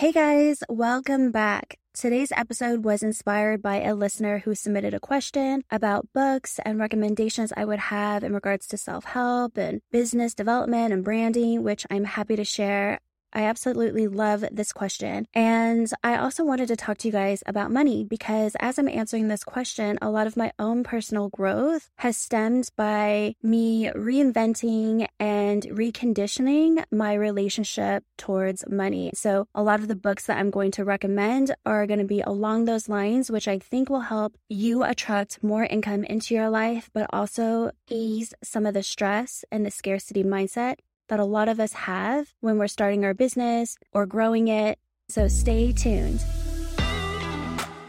Hey guys, welcome back. Today's episode was inspired by a listener who submitted a question about books and recommendations I would have in regards to self help and business development and branding, which I'm happy to share. I absolutely love this question. And I also wanted to talk to you guys about money because as I'm answering this question, a lot of my own personal growth has stemmed by me reinventing and reconditioning my relationship towards money. So a lot of the books that I'm going to recommend are going to be along those lines, which I think will help you attract more income into your life, but also ease some of the stress and the scarcity mindset that a lot of us have when we're starting our business or growing it. So stay tuned.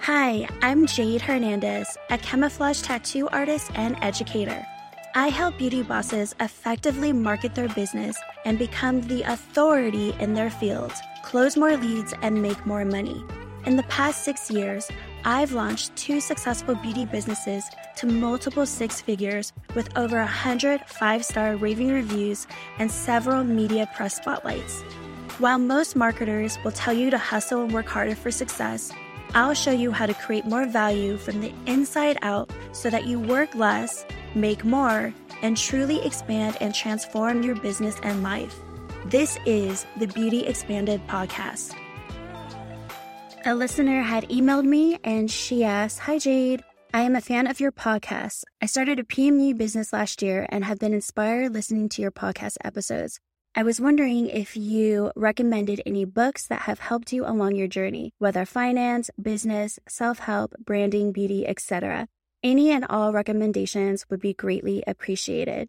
Hi, I'm Jayd Hernandez, a camouflage tattoo artist and educator. I help beauty bosses effectively market their business and become the authority in their field, close more leads, and make more money. In the past six years, I've launched two successful beauty businesses to multiple six figures with over 100 five star raving reviews and several media press spotlights. While most marketers will tell you to hustle and work harder for success, I'll show you how to create more value from the inside out so that you work less, make more, and truly expand and transform your business and life. This is the Beauty Expanded podcast. A listener had emailed me and she asked, Hi Jayd, I am a fan of your podcast. I started a PMU business last year and have been inspired listening to your podcast episodes. I was wondering if you recommended any books that have helped you along your journey, whether finance, business, self-help, branding, beauty, etc. Any and all recommendations would be greatly appreciated.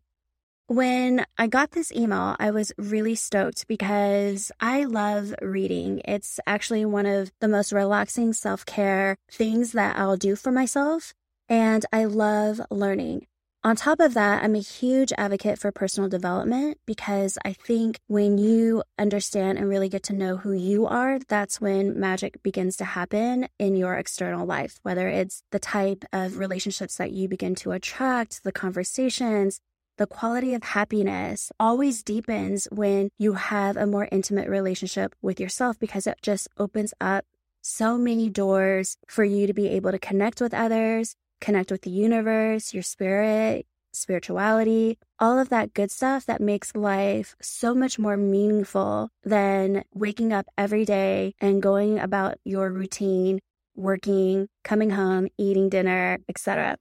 When I got this email, I was really stoked because I love reading. It's actually one of the most relaxing self care things that I'll do for myself. And I love learning. On top of that, I'm a huge advocate for personal development because I think when you understand and really get to know who you are, that's when magic begins to happen in your external life, whether it's the type of relationships that you begin to attract, the conversations, the quality of happiness always deepens when you have a more intimate relationship with yourself because it just opens up so many doors for you to be able to connect with others, connect with the universe, your spirit, spirituality, all of that good stuff that makes life so much more meaningful than waking up every day and going about your routine, working, coming home, eating dinner, etc.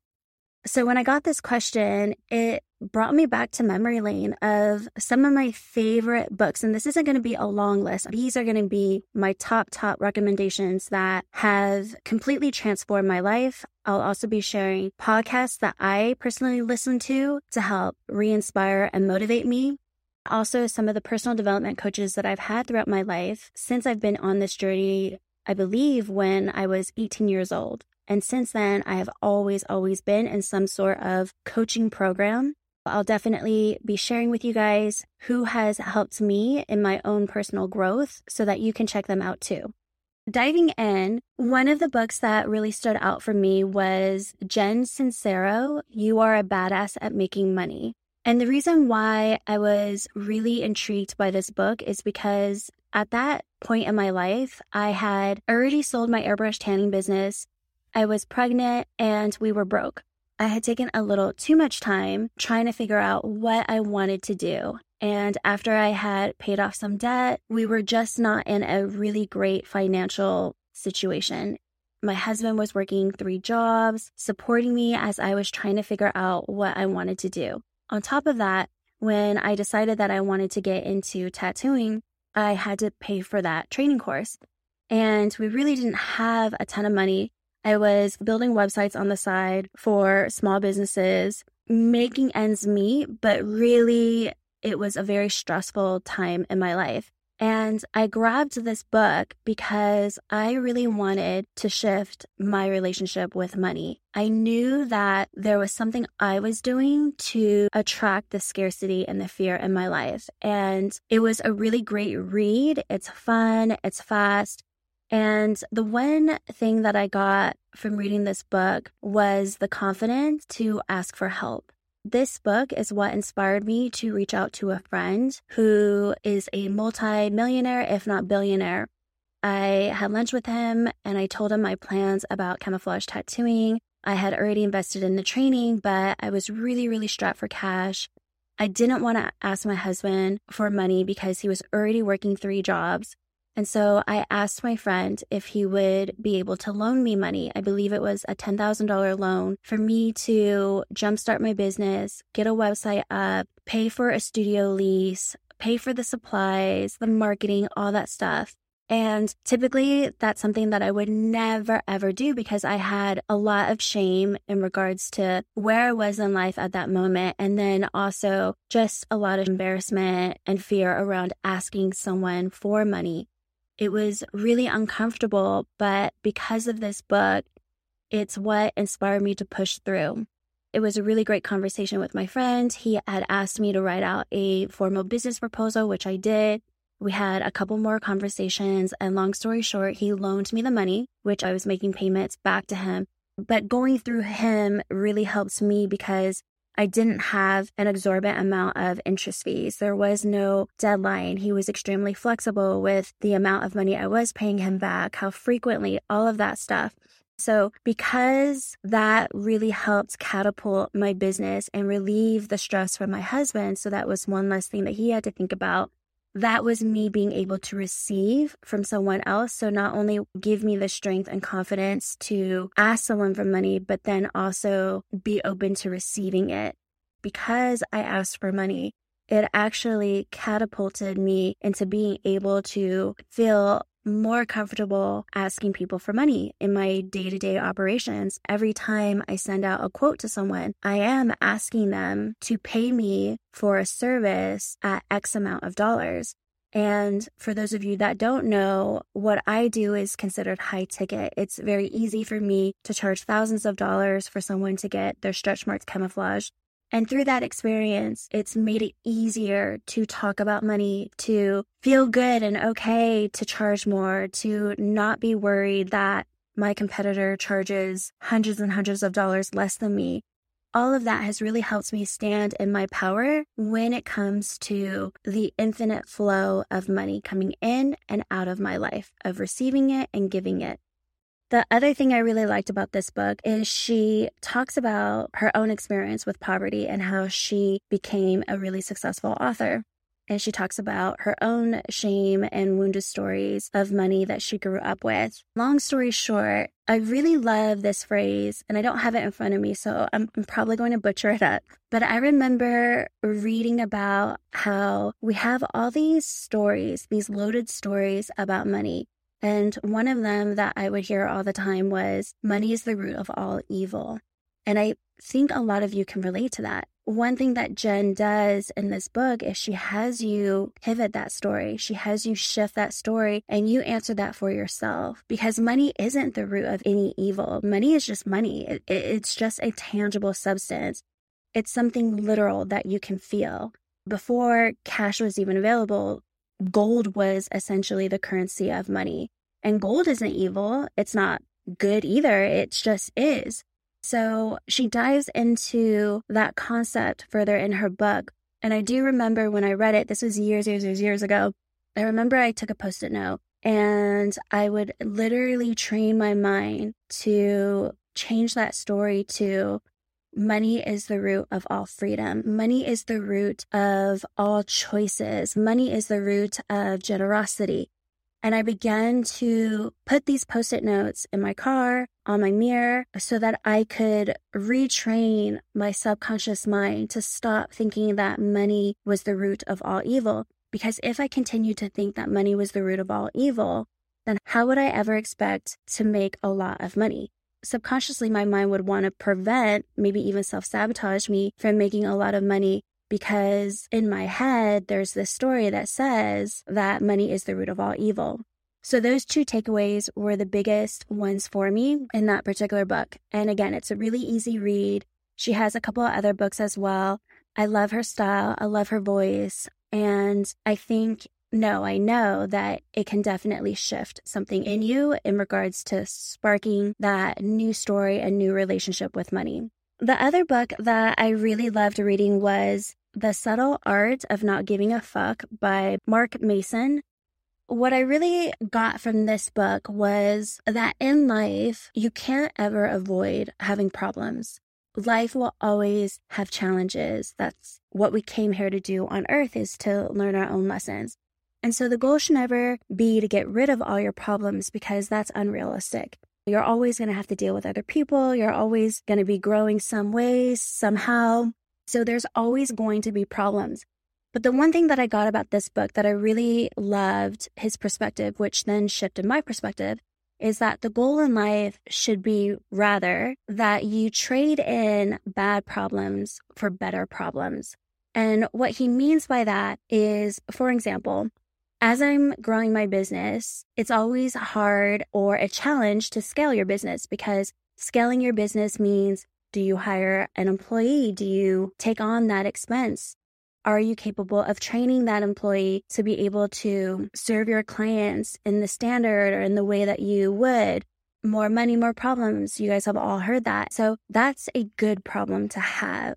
So when I got this question, it brought me back to memory lane of some of my favorite books. And this isn't going to be a long list. These are going to be my top, top recommendations that have completely transformed my life. I'll also be sharing podcasts that I personally listen to to help re inspire and motivate me. Also, some of the personal development coaches that I've had throughout my life since I've been on this journey, I believe when I was 18 years old. And since then, I have always, always been in some sort of coaching program. I'll definitely be sharing with you guys who has helped me in my own personal growth so that you can check them out too. Diving in, one of the books that really stood out for me was Jen Sincero, You Are a Badass at Making Money. And the reason why I was really intrigued by this book is because at that point in my life, I had already sold my airbrush tanning business I was pregnant and we were broke. I had taken a little too much time trying to figure out what I wanted to do. And after I had paid off some debt, we were just not in a really great financial situation. My husband was working three jobs, supporting me as I was trying to figure out what I wanted to do. On top of that, when I decided that I wanted to get into tattooing, I had to pay for that training course. And we really didn't have a ton of money I was building websites on the side for small businesses, making ends meet, but really it was a very stressful time in my life. And I grabbed this book because I really wanted to shift my relationship with money. I knew that there was something I was doing to attract the scarcity and the fear in my life. And it was a really great read. It's fun, it's fast, and the one thing that I got from reading this book was the confidence to ask for help. This book is what inspired me to reach out to a friend who is a multi-millionaire, if not billionaire. I had lunch with him and I told him my plans about camouflage tattooing. I had already invested in the training, but I was really, really strapped for cash. I didn't want to ask my husband for money because he was already working three jobs. And so I asked my friend if he would be able to loan me money. I believe it was a $10,000 loan for me to jumpstart my business, get a website up, pay for a studio lease, pay for the supplies, the marketing, all that stuff. And typically that's something that I would never ever do because I had a lot of shame in regards to where I was in life at that moment. And then also just a lot of embarrassment and fear around asking someone for money. It was really uncomfortable, but because of this book, it's what inspired me to push through. It was a really great conversation with my friend. He had asked me to write out a formal business proposal, which I did. We had a couple more conversations, and long story short, he loaned me the money, which I was making payments back to him. But going through him really helped me because I didn't have an exorbitant amount of interest fees. There was no deadline. He was extremely flexible with the amount of money I was paying him back, how frequently, all of that stuff. So, because that really helped catapult my business and relieve the stress from my husband, so that was one less thing that he had to think about that was me being able to receive from someone else. So not only give me the strength and confidence to ask someone for money, but then also be open to receiving it. Because I asked for money, it actually catapulted me into being able to feel more comfortable asking people for money in my day to day operations. Every time I send out a quote to someone, I am asking them to pay me for a service at X amount of dollars. And for those of you that don't know, what I do is considered high ticket. It's very easy for me to charge thousands of dollars for someone to get their stretch marks camouflaged and through that experience, it's made it easier to talk about money, to feel good and okay to charge more, to not be worried that my competitor charges hundreds and hundreds of dollars less than me. All of that has really helped me stand in my power when it comes to the infinite flow of money coming in and out of my life, of receiving it and giving it. The other thing I really liked about this book is she talks about her own experience with poverty and how she became a really successful author. And she talks about her own shame and wounded stories of money that she grew up with. Long story short, I really love this phrase, and I don't have it in front of me, so I'm, I'm probably going to butcher it up. But I remember reading about how we have all these stories, these loaded stories about money. And one of them that I would hear all the time was money is the root of all evil. And I think a lot of you can relate to that. One thing that Jen does in this book is she has you pivot that story. She has you shift that story and you answer that for yourself because money isn't the root of any evil. Money is just money. It, it, it's just a tangible substance. It's something literal that you can feel. Before cash was even available, gold was essentially the currency of money. And gold isn't evil. It's not good either. It just is. So she dives into that concept further in her book. And I do remember when I read it, this was years, years, years, years ago. I remember I took a post it note and I would literally train my mind to change that story to Money is the root of all freedom. Money is the root of all choices. Money is the root of generosity. And I began to put these post it notes in my car, on my mirror, so that I could retrain my subconscious mind to stop thinking that money was the root of all evil. Because if I continued to think that money was the root of all evil, then how would I ever expect to make a lot of money? Subconsciously my mind would want to prevent, maybe even self sabotage me from making a lot of money because in my head, there's this story that says that money is the root of all evil. So those two takeaways were the biggest ones for me in that particular book. And again, it's a really easy read. She has a couple of other books as well. I love her style. I love her voice. And I think no, I know that it can definitely shift something in you in regards to sparking that new story and new relationship with money. The other book that I really loved reading was The Subtle Art of Not Giving a Fuck by Mark Manson. what I really got from this book was that in life, you can't ever avoid having problems. Life will always have challenges. That's what we came here to do on earth is to learn our own lessons. And so the goal should never be to get rid of all your problems because that's unrealistic. You're always going to have to deal with other people. You're always going to be growing some ways, somehow. So there's always going to be problems. But the one thing that I got about this book that I really loved his perspective, which then shifted my perspective, is that the goal in life should be rather that you trade in bad problems for better problems. And what he means by that is, for example, as I'm growing my business, it's always hard or a challenge to scale your business because scaling your business means do you hire an employee? Do you take on that expense? Are you capable of training that employee to be able to serve your clients in the standard or in the way that you would? More money, more problems. You guys have all heard that. So that's a good problem to have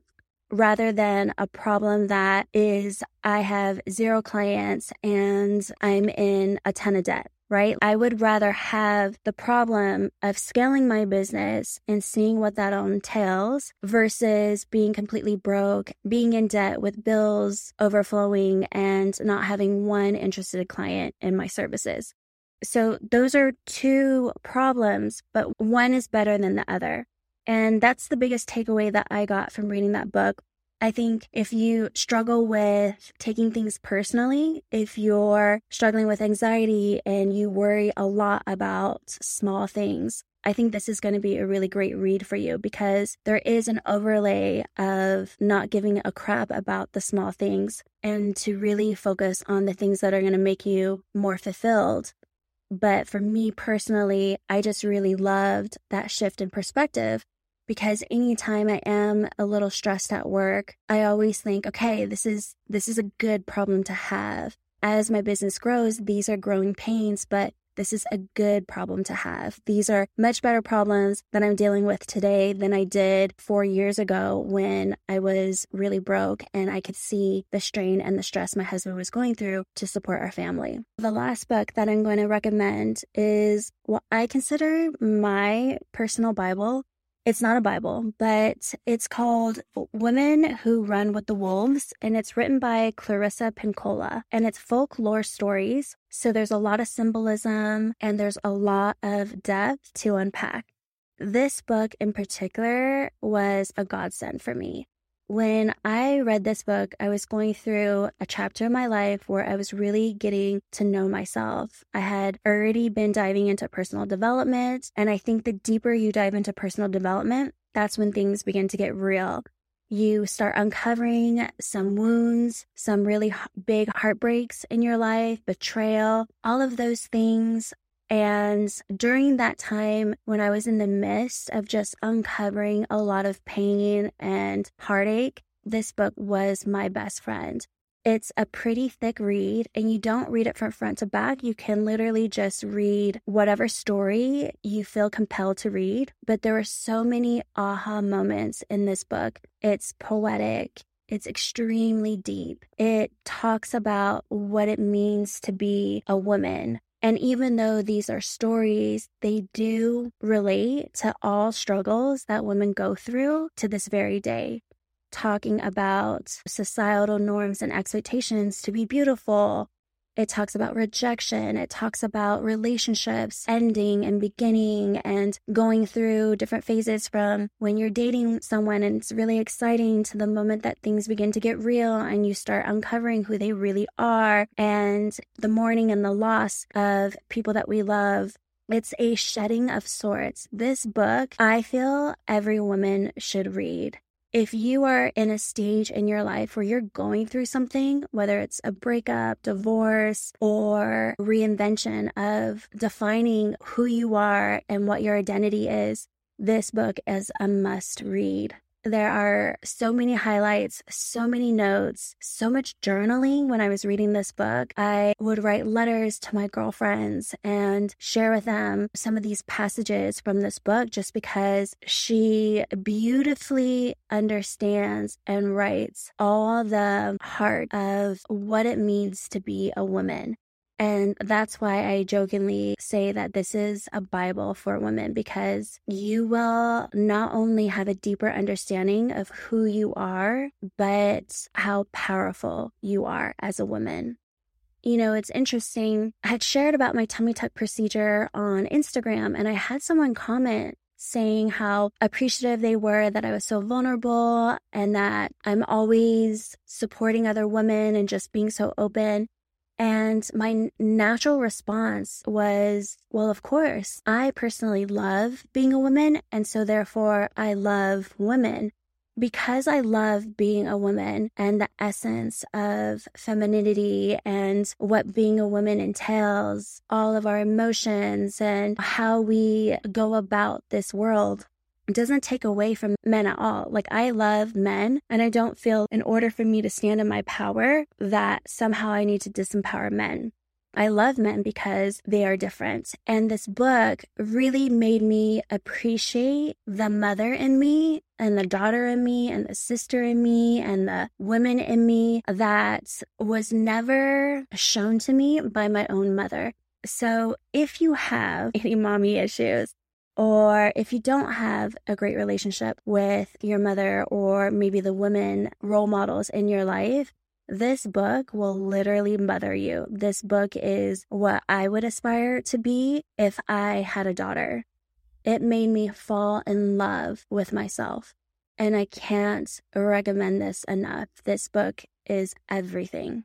rather than a problem that is I have zero clients and I'm in a ton of debt right? I would rather have the problem of scaling my business and seeing what that entails versus being completely broke, being in debt with bills overflowing and not having one interested client in my services. So those are two problems, but one is better than the other. And that's the biggest takeaway that I got from reading that book I think if you struggle with taking things personally, if you're struggling with anxiety and you worry a lot about small things, I think this is going to be a really great read for you because there is an overlay of not giving a crap about the small things and to really focus on the things that are going to make you more fulfilled. But for me personally, I just really loved that shift in perspective because anytime I am a little stressed at work, I always think, okay, this is this is a good problem to have. As my business grows, these are growing pains, but this is a good problem to have. These are much better problems that I'm dealing with today than I did four years ago when I was really broke and I could see the strain and the stress my husband was going through to support our family. The last book that I'm going to recommend is what I consider my personal Bible. It's not a Bible, but it's called Women Who Run with the Wolves, and it's written by Clarissa Pinkola, and it's folklore stories. So there's a lot of symbolism and there's a lot of depth to unpack. This book in particular was a godsend for me. When I read this book, I was going through a chapter of my life where I was really getting to know myself. I had already been diving into personal development. And I think the deeper you dive into personal development, that's when things begin to get real. You start uncovering some wounds, some really big heartbreaks in your life, betrayal, all of those things and during that time, when I was in the midst of just uncovering a lot of pain and heartache, this book was my best friend. It's a pretty thick read, and you don't read it from front to back. You can literally just read whatever story you feel compelled to read. But there are so many aha moments in this book. It's poetic, it's extremely deep. It talks about what it means to be a woman, and even though these are stories, they do relate to all struggles that women go through to this very day. Talking about societal norms and expectations to be beautiful, it talks about rejection. It talks about relationships ending and beginning and going through different phases from when you're dating someone and it's really exciting to the moment that things begin to get real and you start uncovering who they really are and the mourning and the loss of people that we love it's a shedding of sorts. This book, I feel every woman should read. If you are in a stage in your life where you're going through something, whether it's a breakup, divorce, or reinvention of defining who you are and what your identity is, this book is a must read. There are so many highlights, so many notes, so much journaling. When I was reading this book, I would write letters to my girlfriends and share with them some of these passages from this book just because she beautifully understands and writes all the heart of what it means to be a woman. And that's why I jokingly say that this is a Bible for women because you will not only have a deeper understanding of who you are, but how powerful you are as a woman. You know, it's interesting. I had shared about my tummy tuck procedure on Instagram and I had someone comment saying how appreciative they were that I was so vulnerable and that I'm always supporting other women and just being so open. And my natural response was, well, of course, I personally love being a woman. And so therefore I love women because I love being a woman and the essence of femininity and what being a woman entails, all of our emotions and how we go about this world. Doesn't take away from men at all. Like, I love men, and I don't feel in order for me to stand in my power that somehow I need to disempower men. I love men because they are different. And this book really made me appreciate the mother in me and the daughter in me and the sister in me and the women in me that was never shown to me by my own mother. So if you have any mommy issues, or if you don't have a great relationship with your mother or maybe the women role models in your life, this book will literally mother you. This book is what I would aspire to be if I had a daughter. It made me fall in love with myself. And I can't recommend this enough. This book is everything.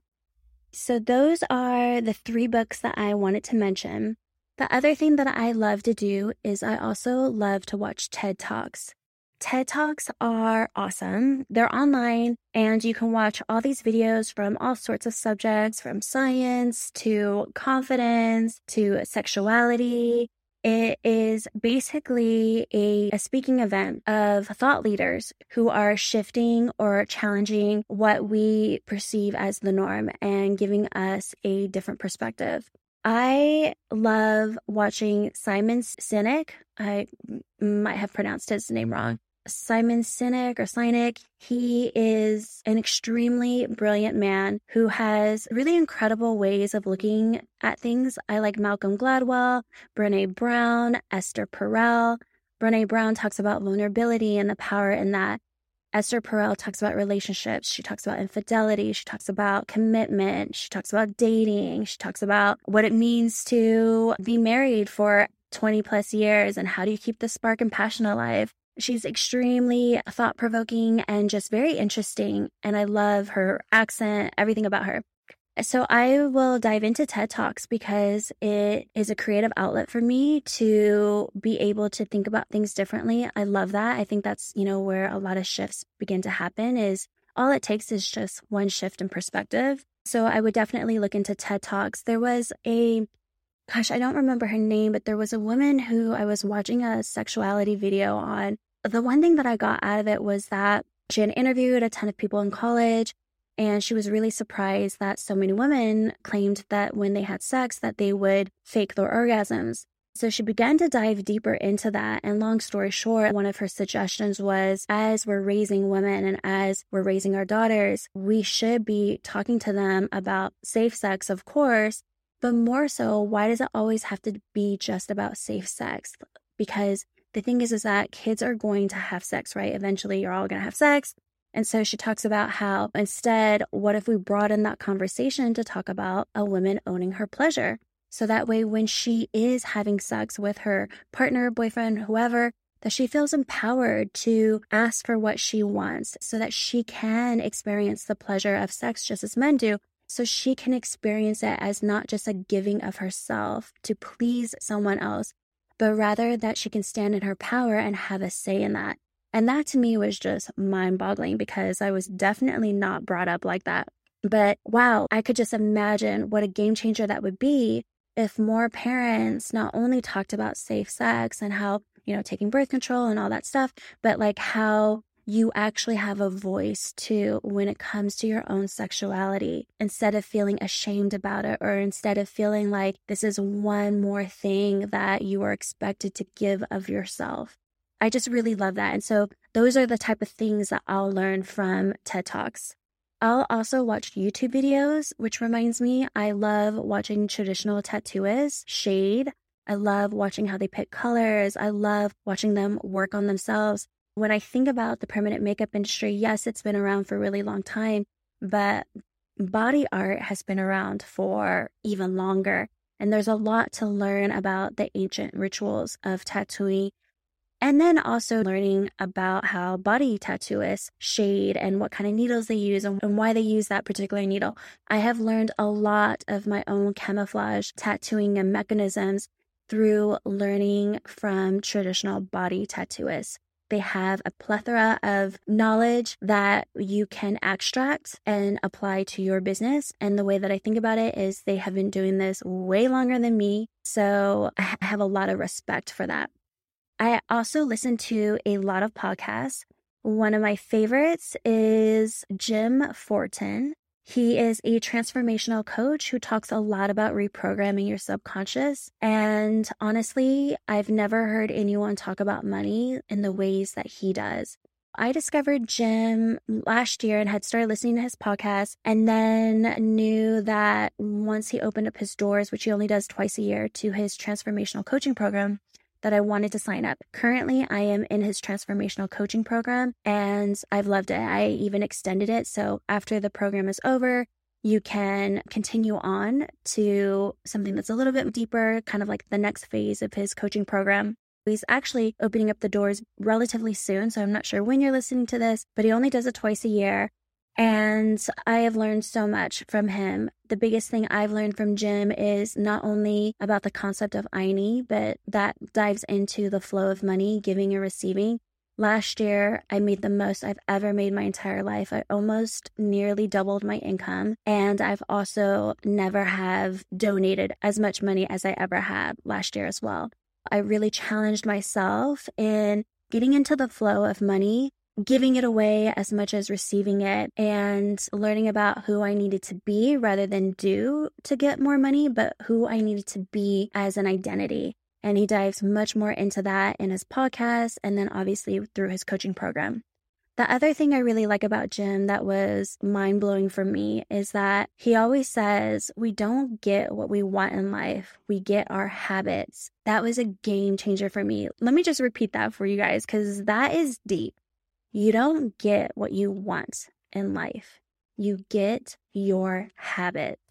So, those are the three books that I wanted to mention. The other thing that I love to do is I also love to watch TED Talks. TED Talks are awesome. They're online and you can watch all these videos from all sorts of subjects from science to confidence to sexuality. It is basically a, a, speaking event of thought leaders who are shifting or challenging what we perceive as the norm and giving us a different perspective. I love watching Simon Sinek. I might have pronounced his name wrong. Simon Sinek or Sinek. He is an extremely brilliant man who has really incredible ways of looking at things. I like Malcolm Gladwell, Brene Brown, Esther Perel. Brene Brown talks about vulnerability and the power in that. Esther Perel talks about relationships. She talks about infidelity. She talks about commitment. She talks about dating. She talks about what it means to be married for 20 plus years and how do you keep the spark and passion alive. She's extremely thought provoking and just very interesting. And I love her accent, everything about her. So I will dive into TED Talks because it is a creative outlet for me to be able to think about things differently. I love that. I think that's, you know, where a lot of shifts begin to happen is all it takes is just one shift in perspective. So I would definitely look into TED Talks. There was a gosh, I don't remember her name, but there was a woman who I was watching a sexuality video on the one thing that I got out of it was that she had interviewed a ton of people in college and she was really surprised that so many women claimed that when they had sex that they would fake their orgasms. So she began to dive deeper into that. And long story short, one of her suggestions was as we're raising women and as we're raising our daughters, we should be talking to them about safe sex, of course, but more so, why does it always have to be just about safe sex? Because the thing is, is that kids are going to have sex, right? Eventually, you're all going to have sex. And so she talks about how instead, what if we broaden that conversation to talk about a woman owning her pleasure? So that way, when she is having sex with her partner, boyfriend, whoever, that she feels empowered to ask for what she wants so that she can experience the pleasure of sex just as men do. So she can experience it as not just a giving of herself to please someone else, but rather that she can stand in her power and have a say in that. And that to me was just mind boggling because I was definitely not brought up like that. But wow, I could just imagine what a game changer that would be if more parents not only talked about safe sex and how, you know, taking birth control and all that stuff, but like how you actually have a voice too when it comes to your own sexuality instead of feeling ashamed about it or instead of feeling like this is one more thing that you are expected to give of yourself. I just really love that. And so those are the type of things that I'll learn from TED Talks. I'll also watch YouTube videos, which reminds me, I love watching traditional tattooists shade. I love watching how they pick colors. I love watching them work on themselves. When I think about the permanent makeup industry, yes, it's been around for a really long time, but body art has been around for even longer. And there's a lot to learn about the ancient rituals of tattooing. And then also learning about how body tattooists shade and what kind of needles they use and, and why they use that particular needle. I have learned a lot of my own camouflage tattooing and mechanisms through learning from traditional body tattooists. They have a plethora of knowledge that you can extract and apply to your business. And the way that I think about it is they have been doing this way longer than me. So I have a lot of respect for that. I also listen to a lot of podcasts. One of my favorites is Jim Fortin. He is a transformational coach who talks a lot about reprogramming your subconscious. And honestly, I've never heard anyone talk about money in the ways that he does. I discovered Jim last year and had started listening to his podcast, and then knew that once he opened up his doors, which he only does twice a year, to his transformational coaching program, that I wanted to sign up. Currently, I am in his transformational coaching program and I've loved it. I even extended it. So after the program is over, you can continue on to something that's a little bit deeper, kind of like the next phase of his coaching program. He's actually opening up the doors relatively soon. So I'm not sure when you're listening to this, but he only does it twice a year. And I have learned so much from him. The biggest thing I've learned from Jim is not only about the concept of Ayni, but that dives into the flow of money, giving and receiving. Last year, I made the most I've ever made my entire life. I almost nearly doubled my income. And I've also never have donated as much money as I ever had last year as well. I really challenged myself in getting into the flow of money giving it away as much as receiving it and learning about who I needed to be rather than do to get more money, but who I needed to be as an identity. And he dives much more into that in his podcast and then obviously through his coaching program. The other thing I really like about Jim that was mind blowing for me is that he always says, We don't get what we want in life, we get our habits. That was a game changer for me. Let me just repeat that for you guys because that is deep. You don't get what you want in life. You get your habits.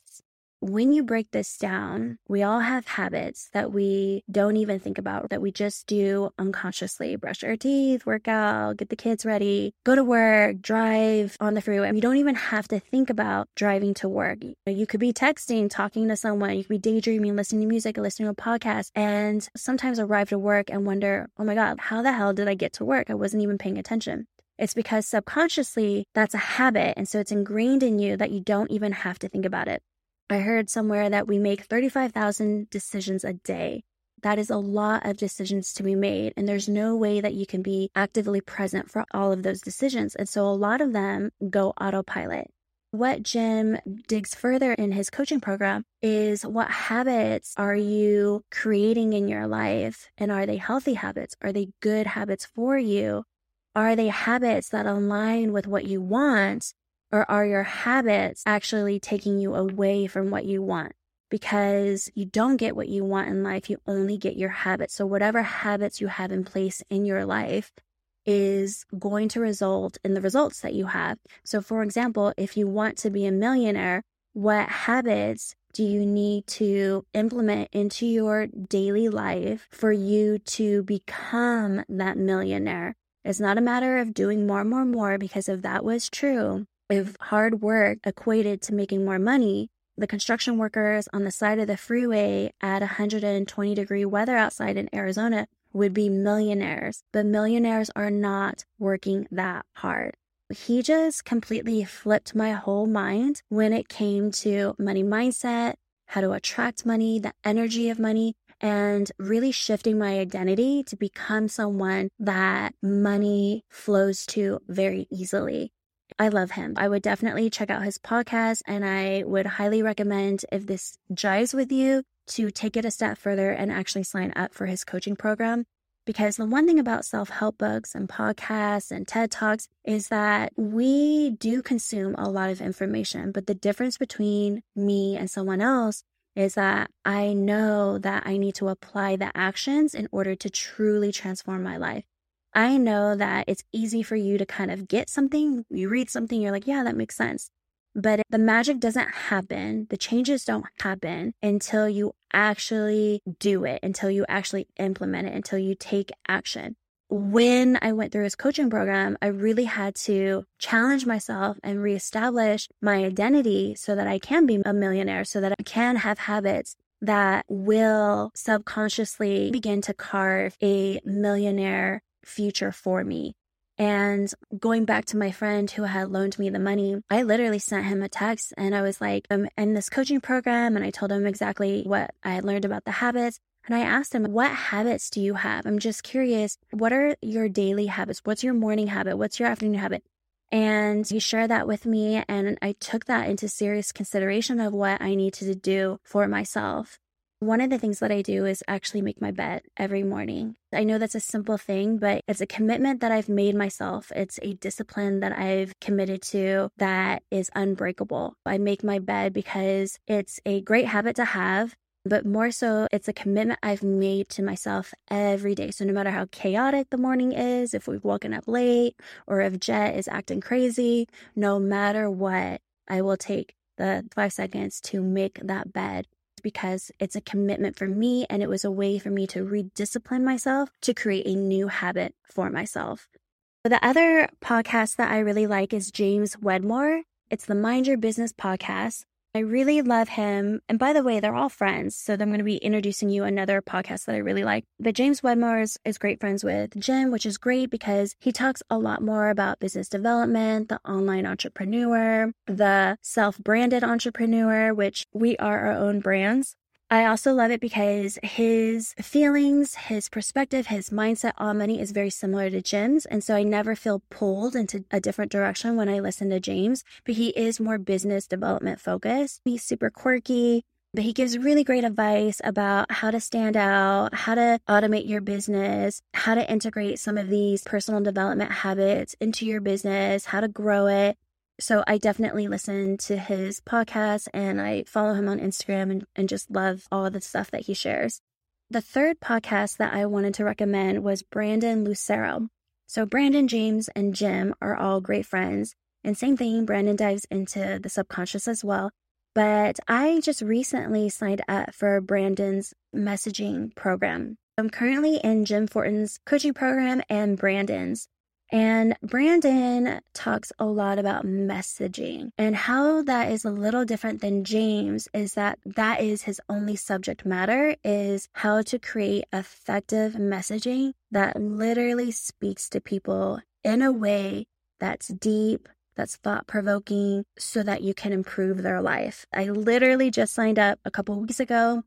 When you break this down, we all have habits that we don't even think about, that we just do unconsciously. Brush our teeth, work out, get the kids ready, go to work, drive on the freeway. You don't even have to think about driving to work. You could be texting, talking to someone, you could be daydreaming, listening to music, listening to a podcast, and sometimes arrive to work and wonder, oh my God, how the hell did I get to work? I wasn't even paying attention. It's because subconsciously that's a habit. And so it's ingrained in you that you don't even have to think about it. I heard somewhere that we make 35,000 decisions a day. That is a lot of decisions to be made. And there's no way that you can be actively present for all of those decisions. And so a lot of them go autopilot. What Jim digs further in his coaching program is what habits are you creating in your life? And are they healthy habits? Are they good habits for you? Are they habits that align with what you want? Or are your habits actually taking you away from what you want? Because you don't get what you want in life, you only get your habits. So, whatever habits you have in place in your life is going to result in the results that you have. So, for example, if you want to be a millionaire, what habits do you need to implement into your daily life for you to become that millionaire? It's not a matter of doing more, more, more, because if that was true, if hard work equated to making more money, the construction workers on the side of the freeway at 120 degree weather outside in Arizona would be millionaires, but millionaires are not working that hard. He just completely flipped my whole mind when it came to money mindset, how to attract money, the energy of money, and really shifting my identity to become someone that money flows to very easily. I love him. I would definitely check out his podcast and I would highly recommend if this jives with you to take it a step further and actually sign up for his coaching program. Because the one thing about self help books and podcasts and TED Talks is that we do consume a lot of information. But the difference between me and someone else is that I know that I need to apply the actions in order to truly transform my life. I know that it's easy for you to kind of get something, you read something, you're like, yeah, that makes sense. But the magic doesn't happen, the changes don't happen until you actually do it, until you actually implement it, until you take action. When I went through his coaching program, I really had to challenge myself and reestablish my identity so that I can be a millionaire, so that I can have habits that will subconsciously begin to carve a millionaire future for me. And going back to my friend who had loaned me the money, I literally sent him a text and I was like, I'm in this coaching program. And I told him exactly what I had learned about the habits. And I asked him, What habits do you have? I'm just curious. What are your daily habits? What's your morning habit? What's your afternoon habit? And he shared that with me. And I took that into serious consideration of what I needed to do for myself. One of the things that I do is actually make my bed every morning. I know that's a simple thing, but it's a commitment that I've made myself. It's a discipline that I've committed to that is unbreakable. I make my bed because it's a great habit to have, but more so, it's a commitment I've made to myself every day. So no matter how chaotic the morning is, if we've woken up late or if Jet is acting crazy, no matter what, I will take the five seconds to make that bed because it's a commitment for me and it was a way for me to rediscipline myself to create a new habit for myself. But the other podcast that I really like is James Wedmore. It's the Mind Your Business podcast. I really love him. And by the way, they're all friends. So I'm going to be introducing you another podcast that I really like. But James Wedmore is, is great friends with Jim, which is great because he talks a lot more about business development, the online entrepreneur, the self branded entrepreneur, which we are our own brands. I also love it because his feelings, his perspective, his mindset on money is very similar to Jim's. And so I never feel pulled into a different direction when I listen to James, but he is more business development focused. He's super quirky, but he gives really great advice about how to stand out, how to automate your business, how to integrate some of these personal development habits into your business, how to grow it. So I definitely listen to his podcast and I follow him on Instagram and, and just love all the stuff that he shares. The third podcast that I wanted to recommend was Brandon Lucero. So Brandon, James, and Jim are all great friends. And same thing, Brandon dives into the subconscious as well. But I just recently signed up for Brandon's messaging program. I'm currently in Jim Fortin's coaching program and Brandon's. And Brandon talks a lot about messaging and how that is a little different than James is that that is his only subject matter is how to create effective messaging that literally speaks to people in a way that's deep, that's thought provoking so that you can improve their life. I literally just signed up a couple weeks ago.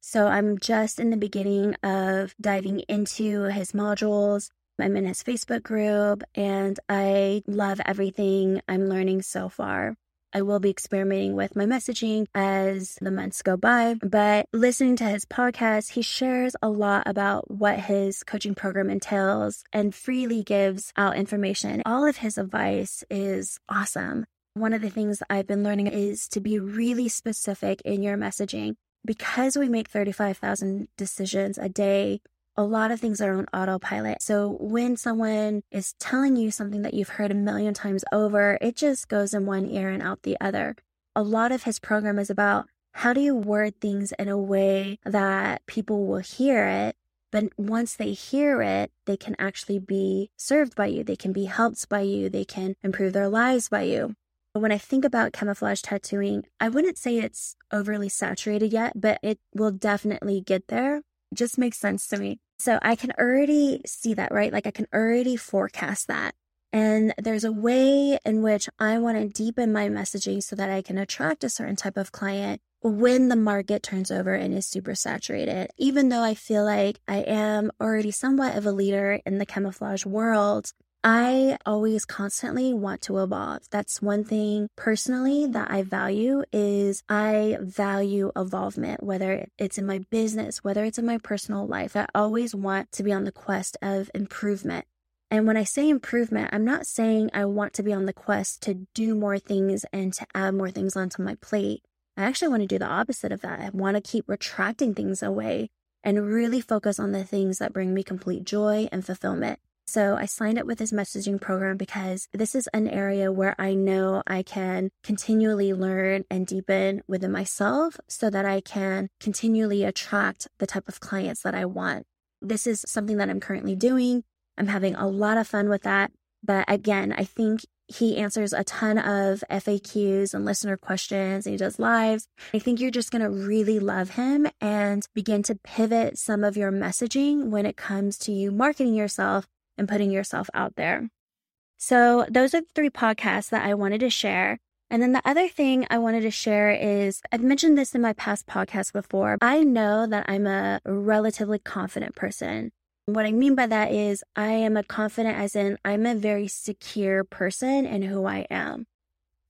So I'm just in the beginning of diving into his modules I'm in his Facebook group and I love everything I'm learning so far. I will be experimenting with my messaging as the months go by, but listening to his podcast, he shares a lot about what his coaching program entails and freely gives out information. All of his advice is awesome. One of the things I've been learning is to be really specific in your messaging. Because we make 35,000 decisions a day, a lot of things are on autopilot. So when someone is telling you something that you've heard a million times over, it just goes in one ear and out the other. A lot of his program is about how do you word things in a way that people will hear it, but once they hear it, they can actually be served by you. They can be helped by you. They can improve their lives by you. When I think about camouflage tattooing, I wouldn't say it's overly saturated yet, but it will definitely get there. Just makes sense to me. So I can already see that, right? Like I can already forecast that. And there's a way in which I want to deepen my messaging so that I can attract a certain type of client when the market turns over and is super saturated. Even though I feel like I am already somewhat of a leader in the camouflage world, I always constantly want to evolve. That's one thing personally that I value is I value evolvement, whether it's in my business, whether it's in my personal life. I always want to be on the quest of improvement. And when I say improvement, I'm not saying I want to be on the quest to do more things and to add more things onto my plate. I actually want to do the opposite of that. I want to keep retracting things away and really focus on the things that bring me complete joy and fulfillment. So I signed up with this messaging program because this is an area where I know I can continually learn and deepen within myself so that I can continually attract the type of clients that I want. This is something that I'm currently doing. I'm having a lot of fun with that. But again, I think he answers a ton of FAQs and listener questions and he does lives. I think you're just going to really love him and begin to pivot some of your messaging when it comes to you marketing yourself and putting yourself out there. So, those are the three podcasts that I wanted to share. And then the other thing I wanted to share is I've mentioned this in my past podcast before. I know that I'm a relatively confident person. What I mean by that is I am a confident as in I'm a very secure person in who I am.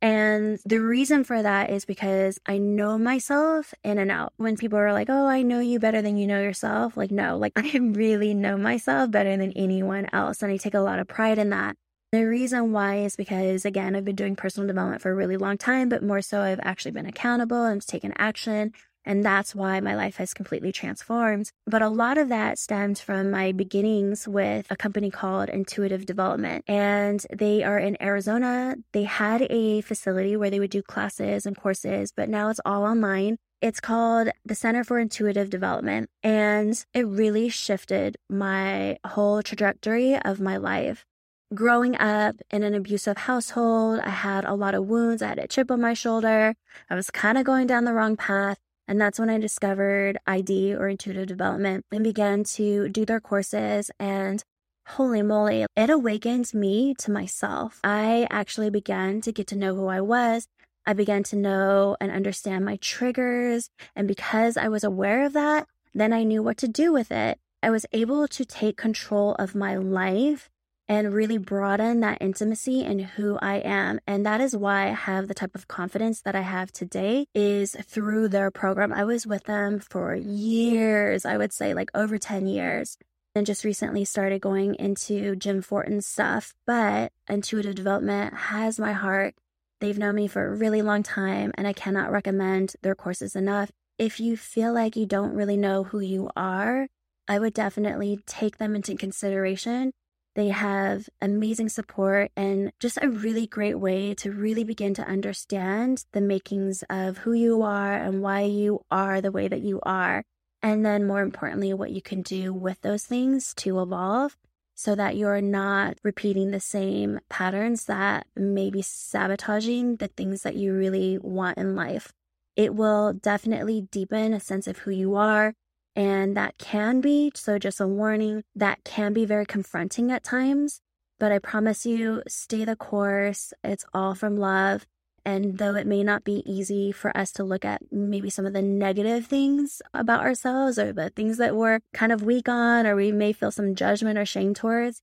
And the reason for that is because I know myself in and out. When people are like, oh, I know you better than you know yourself, like, no, like I really know myself better than anyone else. And I take a lot of pride in that. The reason why is because, again, I've been doing personal development for a really long time, but more so, I've actually been accountable and taken action. And that's why my life has completely transformed. But a lot of that stemmed from my beginnings with a company called Intuitive Development. And they are in Arizona. They had a facility where they would do classes and courses, but now it's all online. It's called the Center for Intuitive Development. And it really shifted my whole trajectory of my life. Growing up in an abusive household, I had a lot of wounds. I had a chip on my shoulder. I was kind of going down the wrong path. And that's when I discovered ID or intuitive development and began to do their courses. And holy moly, it awakened me to myself. I actually began to get to know who I was. I began to know and understand my triggers. And because I was aware of that, then I knew what to do with it. I was able to take control of my life and really broaden that intimacy in who I am. And that is why I have the type of confidence that I have today is through their program. I was with them for years, I would say like over 10 years. And just recently started going into Jim Fortin's stuff, but intuitive development has my heart. They've known me for a really long time, and I cannot recommend their courses enough. If you feel like you don't really know who you are, I would definitely take them into consideration they have amazing support and just a really great way to really begin to understand the makings of who you are and why you are the way that you are. And then, more importantly, what you can do with those things to evolve so that you're not repeating the same patterns that may be sabotaging the things that you really want in life. It will definitely deepen a sense of who you are and that can be, so just a warning, that can be very confronting at times. But I promise you, stay the course. It's all from love. And though it may not be easy for us to look at maybe some of the negative things about ourselves or the things that we're kind of weak on, or we may feel some judgment or shame towards,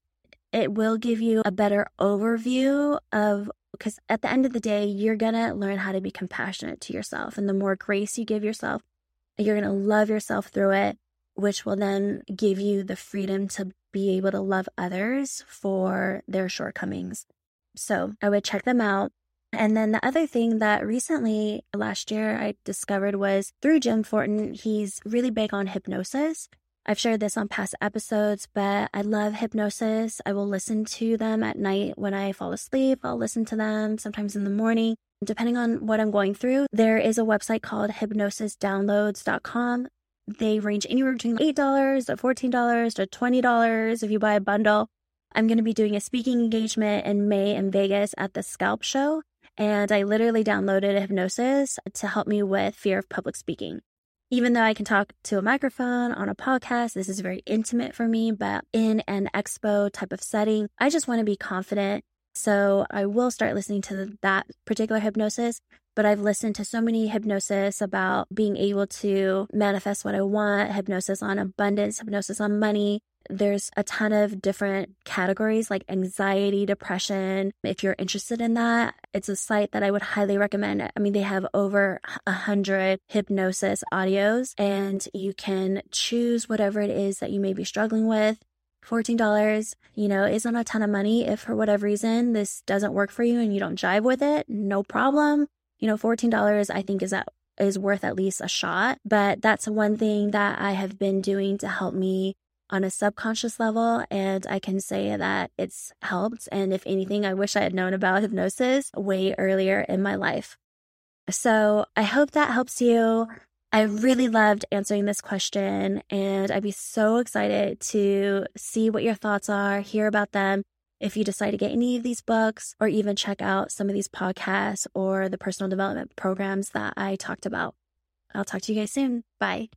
it will give you a better overview of because at the end of the day, you're going to learn how to be compassionate to yourself. And the more grace you give yourself, you're going to love yourself through it, which will then give you the freedom to be able to love others for their shortcomings. So I would check them out. And then the other thing that recently last year I discovered was through Jim Fortin, he's really big on hypnosis. I've shared this on past episodes, but I love hypnosis. I will listen to them at night when I fall asleep. I'll listen to them sometimes in the morning. Depending on what I'm going through, there is a website called hypnosisdownloads.com. They range anywhere between $8 to $14 to $20 if you buy a bundle. I'm going to be doing a speaking engagement in May in Vegas at the Scalp Show. And I literally downloaded hypnosis to help me with fear of public speaking. Even though I can talk to a microphone on a podcast, this is very intimate for me, but in an expo type of setting, I just want to be confident so I will start listening to that particular hypnosis. But I've listened to so many hypnosis about being able to manifest what I want, hypnosis on abundance, hypnosis on money. there's a ton of different categories like anxiety, depression. If you're interested in that, it's a site that I would highly recommend. I mean, they have over a hundred hypnosis audios and you can choose whatever it is that you may be struggling with. $14, you know, isn't a ton of money. If for whatever reason this doesn't work for you and you don't jive with it, no problem. You know, $14 I think is at is worth at least a shot. But that's one thing that I have been doing to help me on a subconscious level. And I can say that it's helped. And if anything, I wish I had known about hypnosis way earlier in my life. So I hope that helps you. I really loved answering this question, and I'd be so excited to see what your thoughts are, hear about them. If you decide to get any of these books or even check out some of these podcasts or the personal development programs that I talked about, I'll talk to you guys soon. Bye.